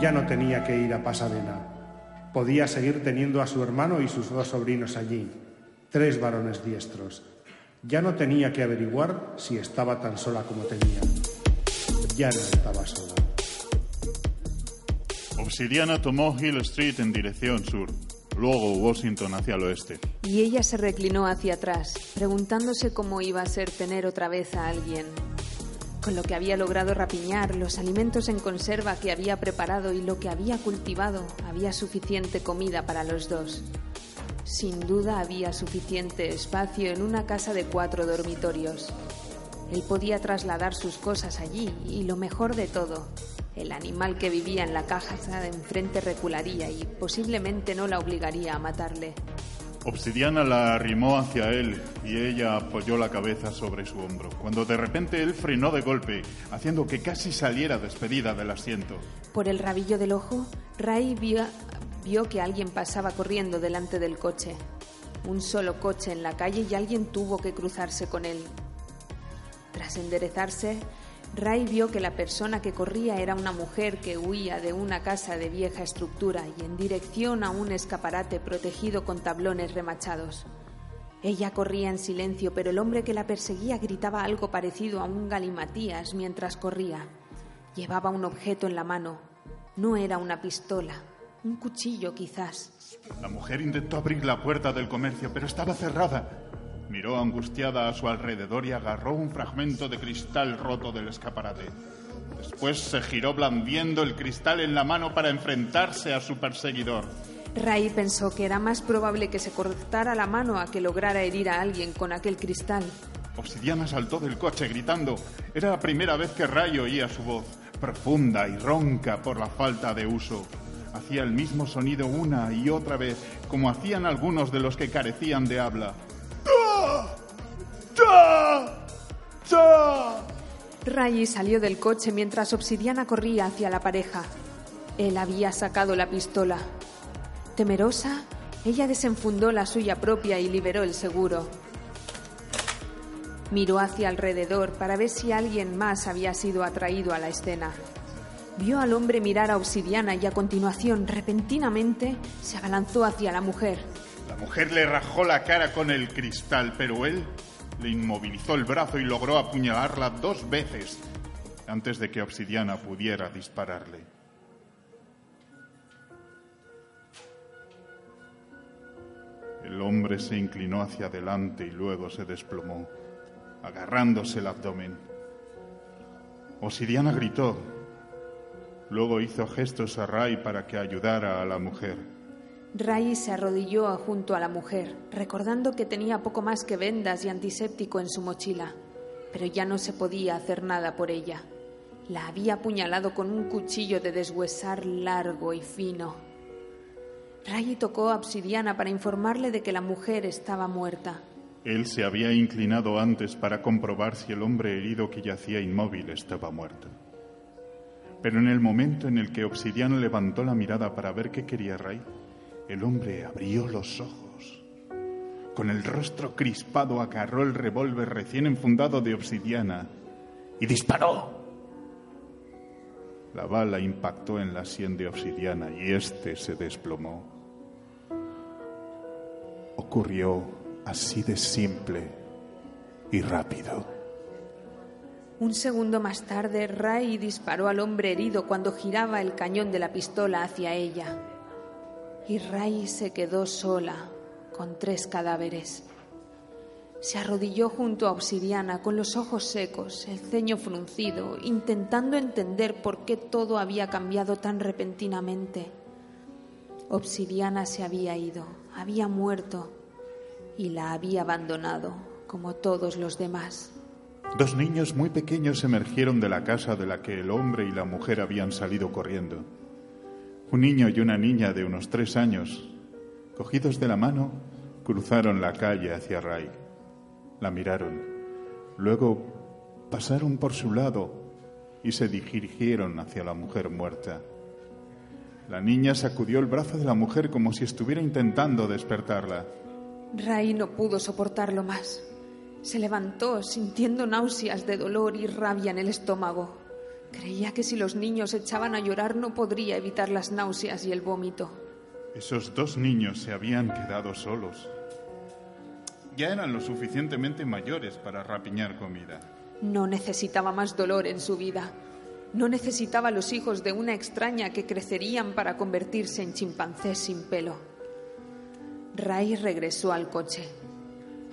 Ya no tenía que ir a Pasadena. Podía seguir teniendo a su hermano y sus dos sobrinos allí, tres varones diestros. Ya no tenía que averiguar si estaba tan sola como temía. Ya no estaba sola. Obsidiana tomó Hill Street en dirección sur, luego Washington hacia el oeste. Y ella se reclinó hacia atrás, preguntándose cómo iba a ser tener otra vez a alguien. Con lo que había logrado rapiñar, los alimentos en conserva que había preparado y lo que había cultivado, había suficiente comida para los dos. Sin duda había suficiente espacio en una casa de cuatro dormitorios. Él podía trasladar sus cosas allí y lo mejor de todo, el animal que vivía en la caja de enfrente recularía y posiblemente no la obligaría a matarle. Obsidiana la arrimó hacia él y ella apoyó la cabeza sobre su hombro, cuando de repente él frenó de golpe, haciendo que casi saliera despedida del asiento. Por el rabillo del ojo, Ray vio, vio que alguien pasaba corriendo delante del coche. Un solo coche en la calle y alguien tuvo que cruzarse con él. Tras enderezarse, Ray vio que la persona que corría era una mujer que huía de una casa de vieja estructura y en dirección a un escaparate protegido con tablones remachados. Ella corría en silencio, pero el hombre que la perseguía gritaba algo parecido a un galimatías mientras corría. Llevaba un objeto en la mano. No era una pistola, un cuchillo quizás. La mujer intentó abrir la puerta del comercio, pero estaba cerrada. Miró angustiada a su alrededor y agarró un fragmento de cristal roto del escaparate. Después se giró blandiendo el cristal en la mano para enfrentarse a su perseguidor. Ray pensó que era más probable que se cortara la mano a que lograra herir a alguien con aquel cristal. Obsidiana saltó del coche gritando. Era la primera vez que Ray oía su voz, profunda y ronca por la falta de uso. Hacía el mismo sonido una y otra vez, como hacían algunos de los que carecían de habla. Ray salió del coche mientras Obsidiana corría hacia la pareja. Él había sacado la pistola. Temerosa, ella desenfundó la suya propia y liberó el seguro. Miró hacia alrededor para ver si alguien más había sido atraído a la escena. Vio al hombre mirar a Obsidiana y a continuación, repentinamente, se abalanzó hacia la mujer. La mujer le rajó la cara con el cristal, pero él le inmovilizó el brazo y logró apuñalarla dos veces antes de que Obsidiana pudiera dispararle. El hombre se inclinó hacia adelante y luego se desplomó, agarrándose el abdomen. Obsidiana gritó. Luego hizo gestos a Ray para que ayudara a la mujer. Ray se arrodilló junto a la mujer, recordando que tenía poco más que vendas y antiséptico en su mochila, pero ya no se podía hacer nada por ella. La había apuñalado con un cuchillo de deshuesar largo y fino. Ray tocó a Obsidiana para informarle de que la mujer estaba muerta. Él se había inclinado antes para comprobar si el hombre herido que yacía inmóvil estaba muerto. Pero en el momento en el que Obsidiana levantó la mirada para ver qué quería Ray, el hombre abrió los ojos. Con el rostro crispado agarró el revólver recién enfundado de obsidiana y disparó. La bala impactó en la sien de obsidiana y éste se desplomó. Ocurrió así de simple y rápido. Un segundo más tarde, Ray disparó al hombre herido cuando giraba el cañón de la pistola hacia ella y Ray se quedó sola con tres cadáveres. Se arrodilló junto a Obsidiana con los ojos secos, el ceño fruncido, intentando entender por qué todo había cambiado tan repentinamente. Obsidiana se había ido, había muerto y la había abandonado, como todos los demás. Dos niños muy pequeños emergieron de la casa de la que el hombre y la mujer habían salido corriendo. Un niño y una niña de unos tres años, cogidos de la mano, cruzaron la calle hacia Ray. La miraron. Luego pasaron por su lado y se dirigieron hacia la mujer muerta. La niña sacudió el brazo de la mujer como si estuviera intentando despertarla. Ray no pudo soportarlo más. Se levantó sintiendo náuseas de dolor y rabia en el estómago. Creía que si los niños echaban a llorar no podría evitar las náuseas y el vómito. Esos dos niños se habían quedado solos. Ya eran lo suficientemente mayores para rapiñar comida. No necesitaba más dolor en su vida. No necesitaba los hijos de una extraña que crecerían para convertirse en chimpancés sin pelo. Ray regresó al coche.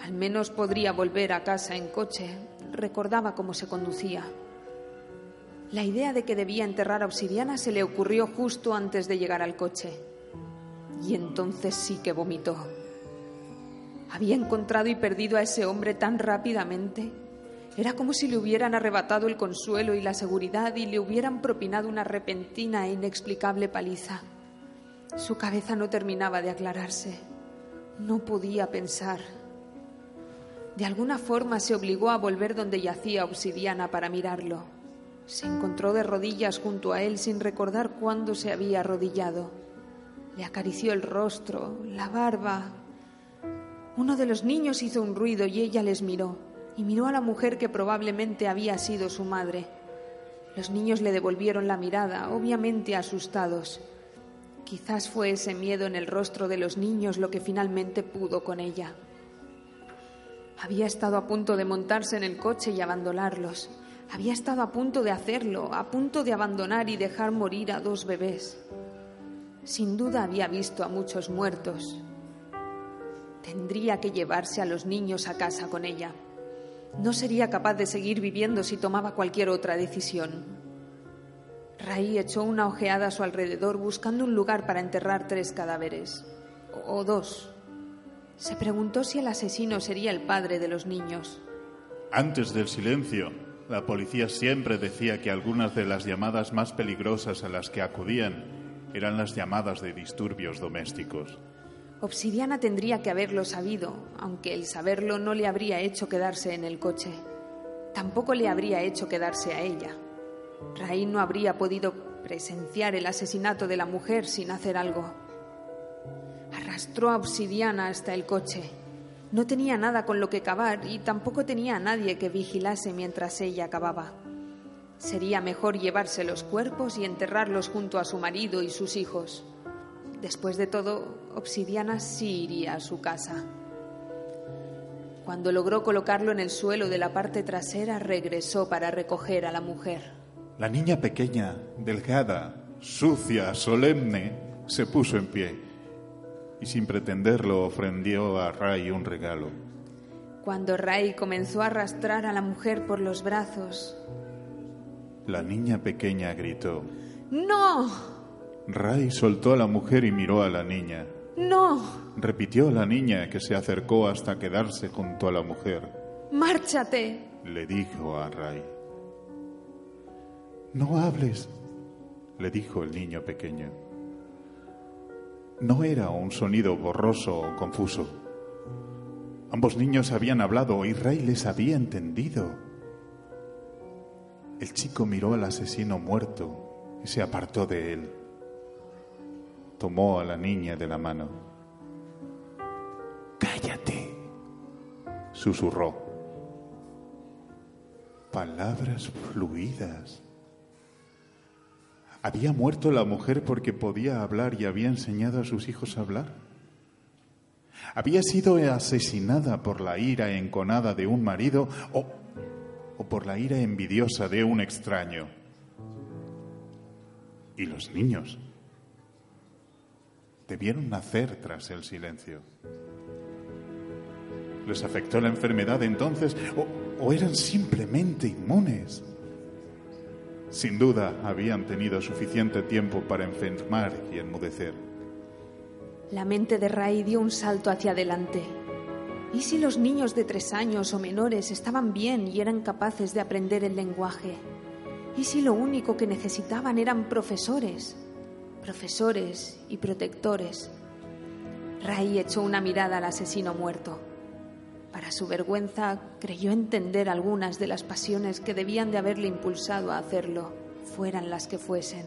Al menos podría volver a casa en coche. Recordaba cómo se conducía. La idea de que debía enterrar a Obsidiana se le ocurrió justo antes de llegar al coche. Y entonces sí que vomitó. Había encontrado y perdido a ese hombre tan rápidamente. Era como si le hubieran arrebatado el consuelo y la seguridad y le hubieran propinado una repentina e inexplicable paliza. Su cabeza no terminaba de aclararse. No podía pensar. De alguna forma se obligó a volver donde yacía Obsidiana para mirarlo. Se encontró de rodillas junto a él sin recordar cuándo se había arrodillado. Le acarició el rostro, la barba. Uno de los niños hizo un ruido y ella les miró, y miró a la mujer que probablemente había sido su madre. Los niños le devolvieron la mirada, obviamente asustados. Quizás fue ese miedo en el rostro de los niños lo que finalmente pudo con ella. Había estado a punto de montarse en el coche y abandonarlos. Había estado a punto de hacerlo, a punto de abandonar y dejar morir a dos bebés. Sin duda había visto a muchos muertos. Tendría que llevarse a los niños a casa con ella. No sería capaz de seguir viviendo si tomaba cualquier otra decisión. Ray echó una ojeada a su alrededor buscando un lugar para enterrar tres cadáveres. O dos. Se preguntó si el asesino sería el padre de los niños. Antes del silencio, la policía siempre decía que algunas de las llamadas más peligrosas a las que acudían eran las llamadas de disturbios domésticos. Obsidiana tendría que haberlo sabido, aunque el saberlo no le habría hecho quedarse en el coche. Tampoco le habría hecho quedarse a ella. Ray no habría podido presenciar el asesinato de la mujer sin hacer algo. Arrastró a Obsidiana hasta el coche. No tenía nada con lo que cavar y tampoco tenía a nadie que vigilase mientras ella acababa. Sería mejor llevarse los cuerpos y enterrarlos junto a su marido y sus hijos. Después de todo, Obsidiana sí iría a su casa. Cuando logró colocarlo en el suelo de la parte trasera, regresó para recoger a la mujer. La niña pequeña, delgada, sucia, solemne, se puso en pie y sin pretenderlo ofrendió a Ray un regalo. Cuando Ray comenzó a arrastrar a la mujer por los brazos, la niña pequeña gritó. ¡No! Ray soltó a la mujer y miró a la niña. ¡No! Repitió a la niña que se acercó hasta quedarse junto a la mujer. ¡Márchate! Le dijo a Ray. No hables, le dijo el niño pequeño. No era un sonido borroso o confuso. Ambos niños habían hablado y Ray les había entendido. El chico miró al asesino muerto y se apartó de él. Tomó a la niña de la mano. Cállate, susurró. Palabras fluidas. ¿Había muerto la mujer porque podía hablar y había enseñado a sus hijos a hablar? ¿Había sido asesinada por la ira enconada de un marido o, o por la ira envidiosa de un extraño? ¿Y los niños? Debieron nacer tras el silencio. ¿Les afectó la enfermedad entonces o, o eran simplemente inmunes? Sin duda habían tenido suficiente tiempo para enfermar y enmudecer. La mente de Ray dio un salto hacia adelante. ¿Y si los niños de tres años o menores estaban bien y eran capaces de aprender el lenguaje? ¿Y si lo único que necesitaban eran profesores? Profesores y protectores. Ray echó una mirada al asesino muerto. Para su vergüenza, creyó entender algunas de las pasiones que debían de haberle impulsado a hacerlo, fueran las que fuesen.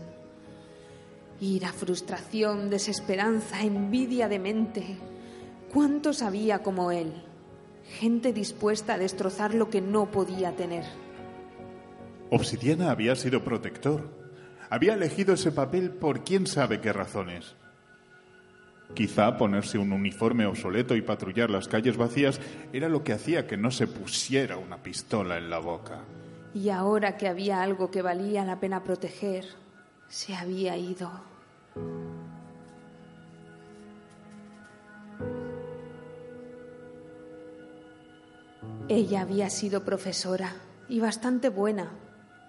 Ira, frustración, desesperanza, envidia de mente. ¿Cuántos había como él? Gente dispuesta a destrozar lo que no podía tener. Obsidiana había sido protector. Había elegido ese papel por quién sabe qué razones. Quizá ponerse un uniforme obsoleto y patrullar las calles vacías era lo que hacía que no se pusiera una pistola en la boca. Y ahora que había algo que valía la pena proteger, se había ido. Ella había sido profesora y bastante buena.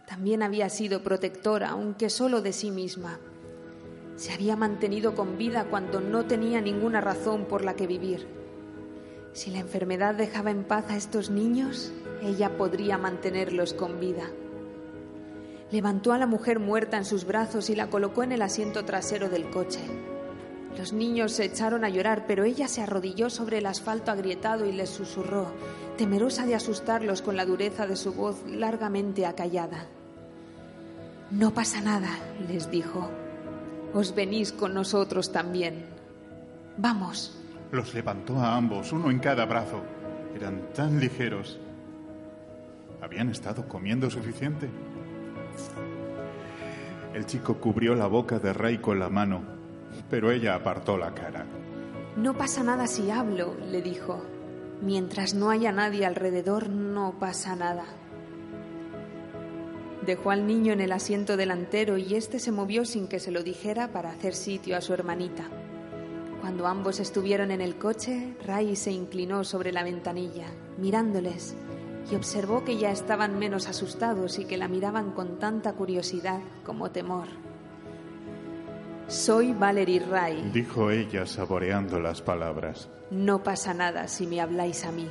También había sido protectora, aunque solo de sí misma. Se había mantenido con vida cuando no tenía ninguna razón por la que vivir. Si la enfermedad dejaba en paz a estos niños, ella podría mantenerlos con vida. Levantó a la mujer muerta en sus brazos y la colocó en el asiento trasero del coche. Los niños se echaron a llorar, pero ella se arrodilló sobre el asfalto agrietado y les susurró, temerosa de asustarlos con la dureza de su voz largamente acallada. No pasa nada, les dijo. Os venís con nosotros también. Vamos. Los levantó a ambos, uno en cada brazo. Eran tan ligeros. ¿Habían estado comiendo suficiente? El chico cubrió la boca de Ray con la mano, pero ella apartó la cara. No pasa nada si hablo, le dijo. Mientras no haya nadie alrededor, no pasa nada. Dejó al niño en el asiento delantero y éste se movió sin que se lo dijera para hacer sitio a su hermanita. Cuando ambos estuvieron en el coche, Ray se inclinó sobre la ventanilla, mirándoles, y observó que ya estaban menos asustados y que la miraban con tanta curiosidad como temor. Soy Valerie Ray, dijo ella saboreando las palabras. No pasa nada si me habláis a mí.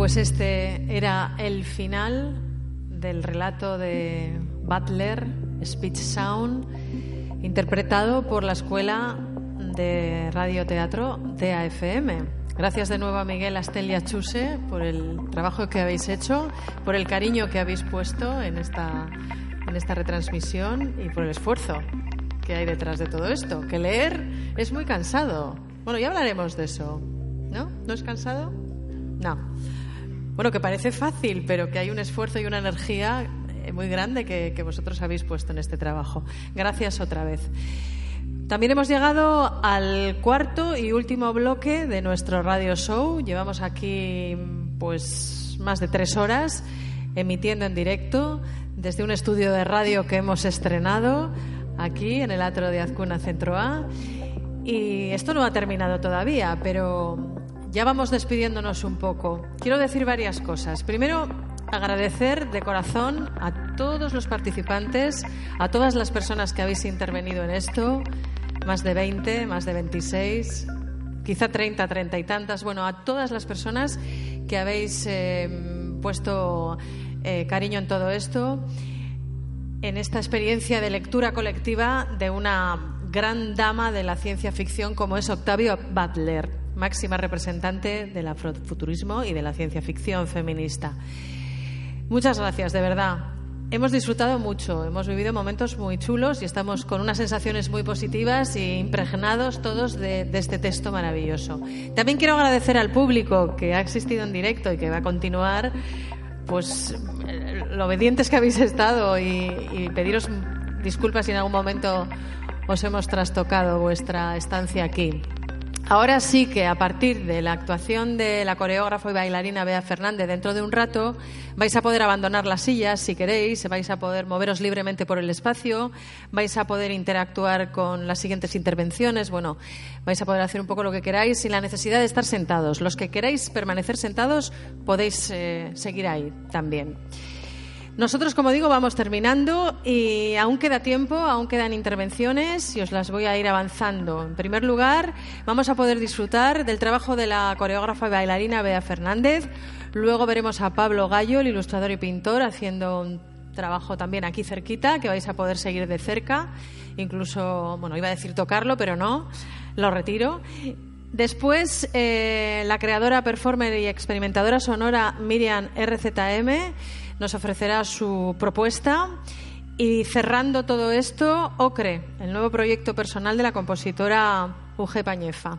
Pues este era el final del relato de Butler, Speech Sound, interpretado por la Escuela de Radioteatro de AFM. Gracias de nuevo a Miguel Astelia Chuse por el trabajo que habéis hecho, por el cariño que habéis puesto en esta, en esta retransmisión y por el esfuerzo que hay detrás de todo esto. Que leer es muy cansado. Bueno, ya hablaremos de eso. ¿No? ¿No es cansado? No. Bueno, que parece fácil, pero que hay un esfuerzo y una energía eh, muy grande que, vosotros habéis puesto en este trabajo. Gracias otra vez. También hemos llegado al cuarto y último bloque de nuestro radio show. Llevamos aquí pues más de tres horas emitiendo en directo desde un estudio de radio que hemos estrenado aquí en el atro de Azcuna Centro A. Y esto no ha terminado todavía, pero ya vamos despidiéndonos un poco. Quiero decir varias cosas. Primero, agradecer de corazón a todos los participantes, a todas las personas que habéis intervenido en esto, más de 20, más de 26, quizá 30, 30 y tantas, bueno, a todas las personas que habéis eh, puesto eh, cariño en todo esto, en esta experiencia de lectura colectiva de una gran dama de la ciencia ficción como es Octavio Butler máxima representante del afrofuturismo y de la ciencia ficción feminista. Muchas gracias, de verdad. hemos disfrutado mucho, hemos vivido momentos muy chulos y estamos con unas sensaciones muy positivas e impregnados todos de, este texto maravilloso. También quiero agradecer al público que ha existido en directo y que va a continuar, pues lo obedientes que habéis estado y pediros disculpas si en algún momento os hemos trastocado vuestra estancia aquí. Ahora sí que a partir de la actuación de la coreógrafa y bailarina Bea Fernández dentro de un rato vais a poder abandonar las sillas si queréis, vais a poder moveros libremente por el espacio, vais a poder interactuar con las siguientes intervenciones, bueno, vais a poder hacer un poco lo que queráis sin la necesidad de estar sentados. Los que queráis permanecer sentados podéis eh, seguir ahí también. Nosotros, como digo, vamos terminando y aún queda tiempo, aún quedan intervenciones y os las voy a ir avanzando. En primer lugar, vamos a poder disfrutar del trabajo de la coreógrafa y bailarina Bea Fernández. Luego veremos a Pablo Gallo, el ilustrador y pintor, haciendo un trabajo también aquí cerquita que vais a poder seguir de cerca. Incluso, bueno, iba a decir tocarlo, pero no, lo retiro. Después, eh, la creadora, performer y experimentadora sonora Miriam RZM nos ofrecerá su propuesta. Y cerrando todo esto, OCRE, el nuevo proyecto personal de la compositora UG Pañefa.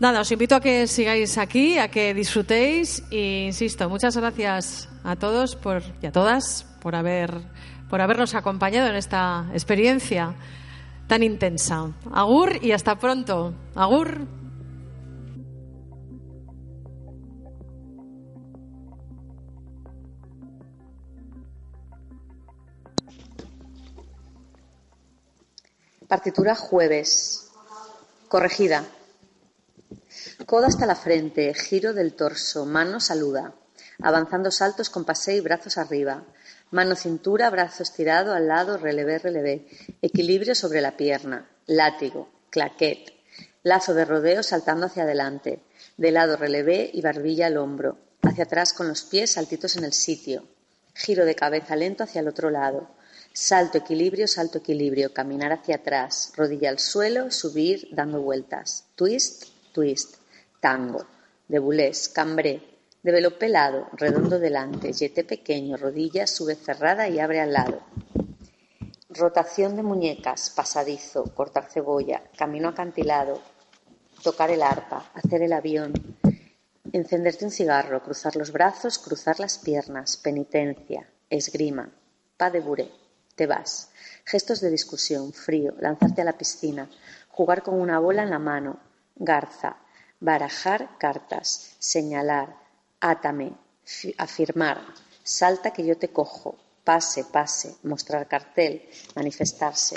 Nada, os invito a que sigáis aquí, a que disfrutéis e insisto, muchas gracias a todos por, y a todas por, haber, por habernos acompañado en esta experiencia tan intensa. Agur y hasta pronto. Agur. Partitura jueves. Corregida. Coda hasta la frente, giro del torso, mano saluda. Avanzando saltos con paseo y brazos arriba. Mano cintura, brazo estirado al lado, relevé, relevé. Equilibrio sobre la pierna. Látigo. Claquet. Lazo de rodeo saltando hacia adelante. De lado relevé y barbilla al hombro. Hacia atrás con los pies saltitos en el sitio. Giro de cabeza lento hacia el otro lado. Salto, equilibrio, salto, equilibrio, caminar hacia atrás, rodilla al suelo, subir dando vueltas. Twist, twist. Tango. De bulés, cambré. De velo pelado, redondo delante, yete pequeño, rodilla, sube cerrada y abre al lado. Rotación de muñecas, pasadizo, cortar cebolla, camino acantilado, tocar el arpa, hacer el avión, encenderte un cigarro, cruzar los brazos, cruzar las piernas, penitencia, esgrima, pa de buré. Te vas. Gestos de discusión, frío, lanzarte a la piscina, jugar con una bola en la mano, garza, barajar cartas, señalar, átame, afirmar, salta que yo te cojo, pase, pase, mostrar cartel, manifestarse,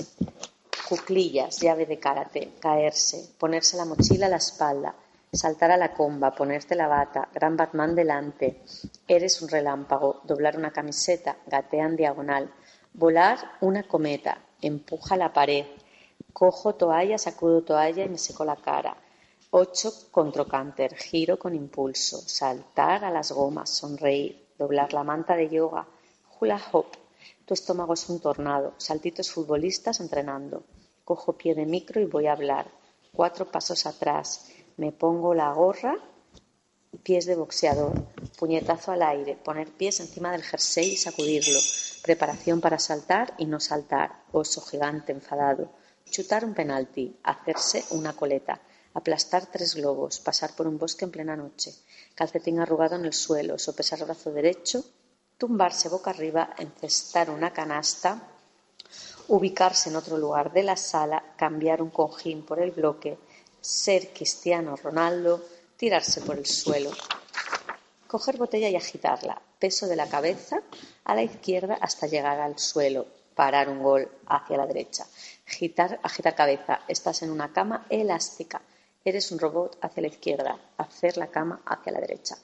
cuclillas, llave de karate, caerse, ponerse la mochila a la espalda, saltar a la comba, ponerte la bata, gran Batman delante, eres un relámpago, doblar una camiseta, gatea en diagonal, Volar una cometa, empuja la pared, cojo toalla, sacudo toalla y me seco la cara. Ocho controcanter, giro con impulso, saltar a las gomas, sonreír, doblar la manta de yoga, hula hop. Tu estómago es un tornado, saltitos futbolistas entrenando. Cojo pie de micro y voy a hablar. Cuatro pasos atrás, me pongo la gorra, pies de boxeador, puñetazo al aire, poner pies encima del jersey y sacudirlo preparación para saltar y no saltar, oso gigante enfadado, chutar un penalti, hacerse una coleta, aplastar tres globos, pasar por un bosque en plena noche, calcetín arrugado en el suelo, sopesar brazo derecho, tumbarse boca arriba, encestar una canasta, ubicarse en otro lugar de la sala, cambiar un cojín por el bloque, ser Cristiano Ronaldo, tirarse por el suelo, coger botella y agitarla, peso de la cabeza a la izquierda hasta llegar al suelo, parar un gol hacia la derecha, agitar, agitar cabeza, estás en una cama elástica, eres un robot hacia la izquierda, hacer la cama hacia la derecha,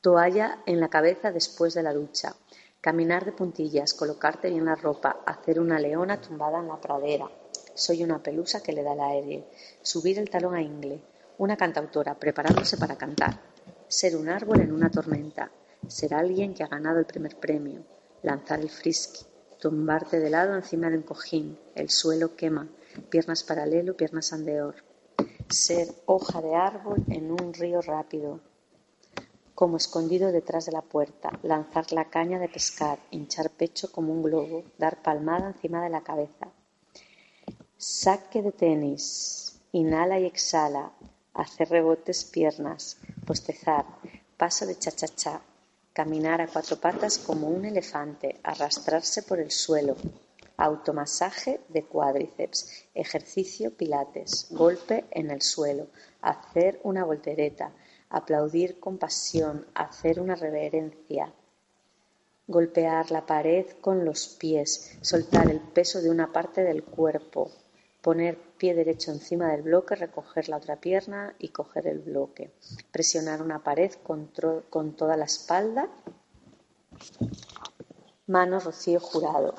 toalla en la cabeza después de la ducha, caminar de puntillas, colocarte bien la ropa, hacer una leona tumbada en la pradera, soy una pelusa que le da el aire, subir el talón a ingle, una cantautora preparándose para cantar, ser un árbol en una tormenta, ser alguien que ha ganado el primer premio, lanzar el frisky, tumbarte de lado encima de un cojín, el suelo quema, piernas paralelo, piernas andeor, ser hoja de árbol en un río rápido, como escondido detrás de la puerta, lanzar la caña de pescar, hinchar pecho como un globo, dar palmada encima de la cabeza. Saque de tenis, inhala y exhala, hacer rebotes piernas, postezar, paso de cha-cha-cha, caminar a cuatro patas como un elefante, arrastrarse por el suelo, automasaje de cuádriceps, ejercicio pilates, golpe en el suelo, hacer una voltereta, aplaudir con pasión, hacer una reverencia, golpear la pared con los pies, soltar el peso de una parte del cuerpo, poner pie derecho encima del bloque, recoger la otra pierna y coger el bloque, presionar una pared con, toda la espalda, mano rocío jurado,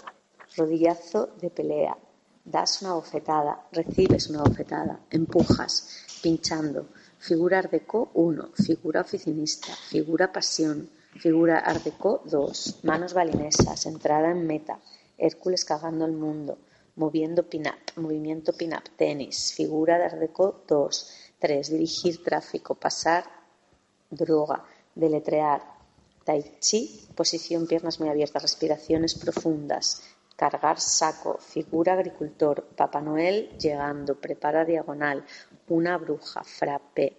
rodillazo de pelea, das una bofetada, recibes una bofetada, empujas, pinchando, Figura Art 1, figura oficinista, figura pasión, figura Art 2, manos balinesas, entrada en meta, Hércules cagando el mundo, moviendo pin-up, movimiento pin-up, tenis, figura de Art 2, 3, dirigir tráfico, pasar droga, deletrear, tai chi, posición piernas muy abiertas, respiraciones profundas, cargar saco, figura agricultor, Papá Noel llegando, prepara diagonal, una bruja, frappé,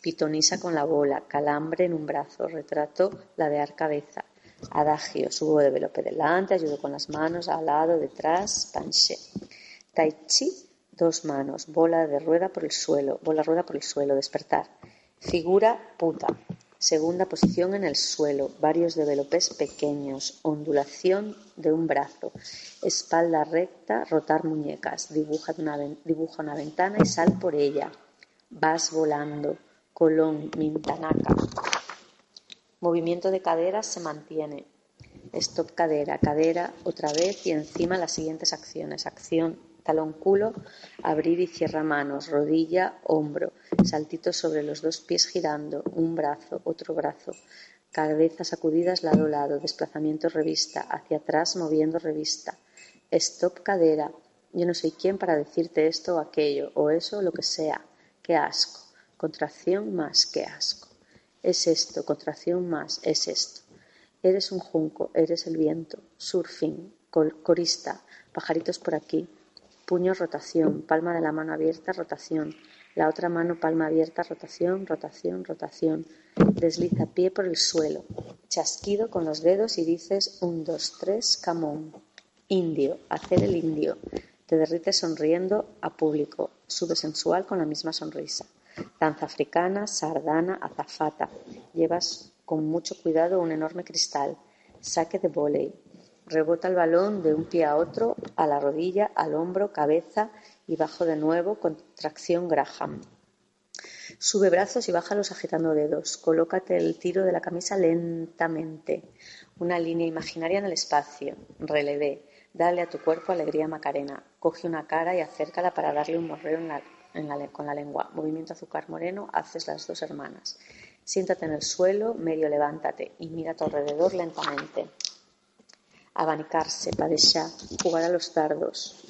pitonisa con la bola, calambre en un brazo, retrato, ladear cabeza, adagio, subo de velope delante, ayudo con las manos, al lado, detrás, panché. Tai chi, dos manos, bola de rueda por el suelo, bola rueda por el suelo, despertar. Figura puta, segunda posición en el suelo, varios developes pequeños, ondulación de un brazo, espalda recta, rotar muñecas, dibuja una, dibuja una ventana y sal por ella. Vas volando, Colón, Mintanaka. Movimiento de caderas se mantiene. Stop cadera, cadera otra vez y encima las siguientes acciones. Acción talón culo, abrir y cierra manos, rodilla, hombro, saltitos sobre los dos pies girando, un brazo, otro brazo, cabeza sacudidas lado a lado, desplazamiento revista, hacia atrás moviendo revista, stop cadera, yo no soy quien para decirte esto o aquello, o eso o lo que sea, qué asco, contracción más, qué asco, es esto, contracción más, es esto, eres un junco, eres el viento, surfing, corista, pajaritos por aquí, puño, rotación, palma de la mano abierta, rotación, la otra mano palma abierta, rotación, rotación, rotación. Desliza pie por el suelo. Chasquido con los dedos y dices un, dos, tres, camón. Indio, hacer el indio. Te derrites sonriendo a público. Sube sensual con la misma sonrisa. Danza africana, sardana, azafata. Llevas con mucho cuidado un enorme cristal. Saque de volei. Rebota el balón de un pie a otro, a la rodilla, al hombro, cabeza y bajo de nuevo, contracción Graham. Sube brazos y bájalos agitando dedos. Colócate el tiro de la camisa lentamente. Una línea imaginaria en el espacio. Relevé. Dale a tu cuerpo alegría Macarena. Coge una cara y acércala para darle un morreo con la lengua. Movimiento azúcar moreno, haces las dos hermanas. Siéntate en el suelo, medio levántate y mira a tu alrededor lentamente. Abanicarse, padechar, jugar a los dardos.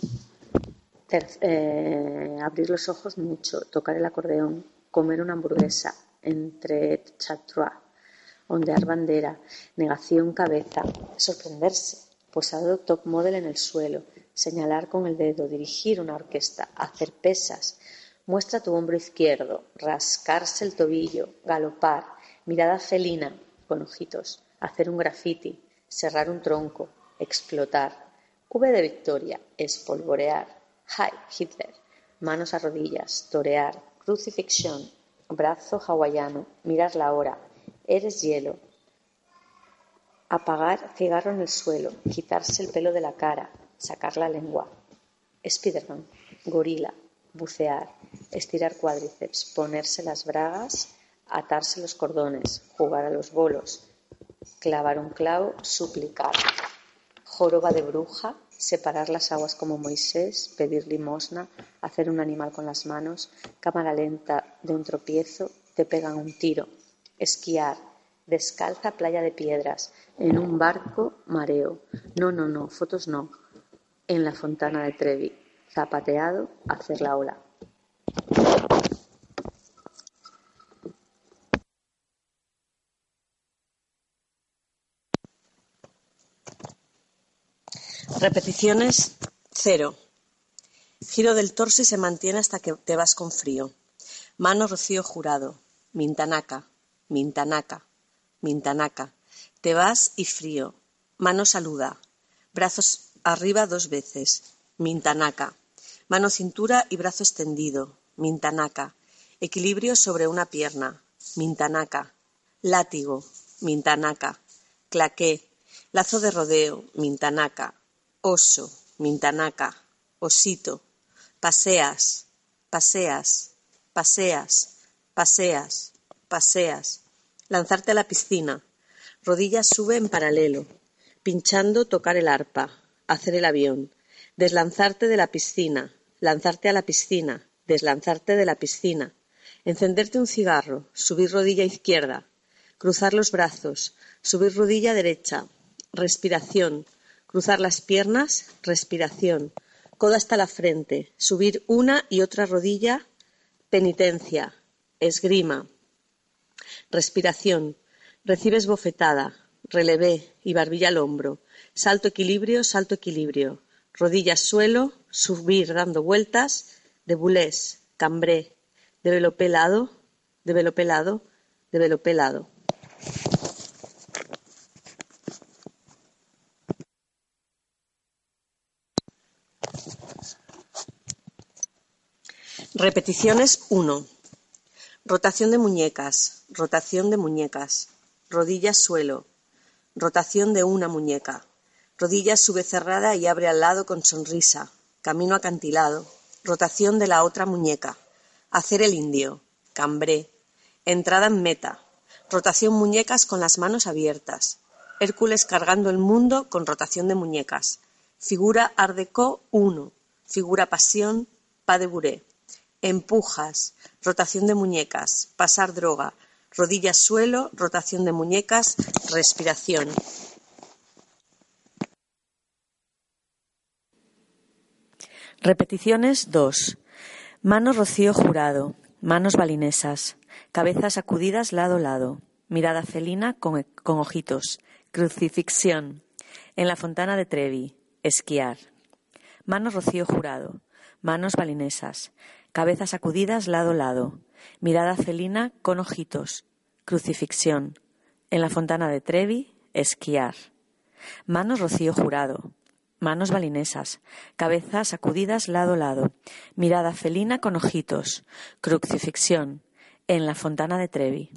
Eh, abrir los ojos mucho, tocar el acordeón, comer una hamburguesa, entre chatrois, ondear bandera, negación cabeza, sorprenderse, posado top model en el suelo, señalar con el dedo, dirigir una orquesta, hacer pesas, muestra tu hombro izquierdo, rascarse el tobillo, galopar, mirada felina, con ojitos, hacer un graffiti, cerrar un tronco, explotar, V de victoria, espolvorear, Hi Hitler, manos a rodillas, torear, crucifixión, brazo hawaiano, mirar la hora, eres hielo, apagar cigarro en el suelo, quitarse el pelo de la cara, sacar la lengua, Spiderman, gorila, bucear, estirar cuádriceps, ponerse las bragas, atarse los cordones, jugar a los bolos, clavar un clavo, suplicar, joroba de bruja, separar las aguas como Moisés, pedir limosna, hacer un animal con las manos, cámara lenta de un tropiezo, te pegan un tiro, esquiar, descalza playa de piedras, en un barco mareo, no, no, no, fotos no, en la Fontana de Trevi, zapateado hacer la ola. Repeticiones cero. Giro del torso y se mantiene hasta que te vas con frío. Mano Rocío Jurado. Mintanaca, Mintanaca, Mintanaca. Te vas y frío. Mano saluda. Brazos arriba dos veces. Mintanaca. Mano cintura y brazo extendido. Mintanaca. Equilibrio sobre una pierna. Mintanaca. Látigo. Mintanaca. Claqué. Lazo de rodeo. Mintanaca. Oso. Mintanaca. Osito. Paseas. Paseas. Paseas. Paseas. Paseas. Lanzarte a la piscina. Rodillas sube en paralelo. Pinchando tocar el arpa. Hacer el avión. Deslanzarte de la piscina. Lanzarte a la piscina. Deslanzarte de la piscina. Encenderte un cigarro. Subir rodilla izquierda. Cruzar los brazos. Subir rodilla derecha. Respiración. Cruzar las piernas. Respiración. Coda hasta la frente. Subir una y otra rodilla. Penitencia. Esgrima. Respiración. Recibes bofetada, relevé y barbilla al hombro. Salto equilibrio, salto equilibrio. Rodillas suelo, subir dando vueltas. De bulés, cambré. De velo pelado, de velo pelado, de velo pelado. Repeticiones 1. Rotación de muñecas, rotación de muñecas rodillas suelo, rotación de una muñeca, rodillas sube cerrada y abre al lado con sonrisa, camino acantilado, rotación de la otra muñeca, hacer el indio, cambré, entrada en meta, rotación muñecas con las manos abiertas, Hércules cargando el mundo con rotación de muñecas, figura Ardeco 1, figura pasión, pa de empujas, rotación de muñecas, pasar droga, rodillas suelo, rotación de muñecas, respiración. Repeticiones 2. Manos rocío jurado, manos balinesas, cabezas sacudidas lado a lado, mirada felina con, con ojitos, crucifixión, en la fontana de Trevi, esquiar. Manos rocío jurado, manos balinesas, cabezas sacudidas lado a lado, mirada felina con ojitos, crucifixión, en la fontana de Trevi, esquiar, manos rocío jurado, manos balinesas, cabezas sacudidas lado a lado, mirada felina con ojitos, crucifixión, en la fontana de Trevi.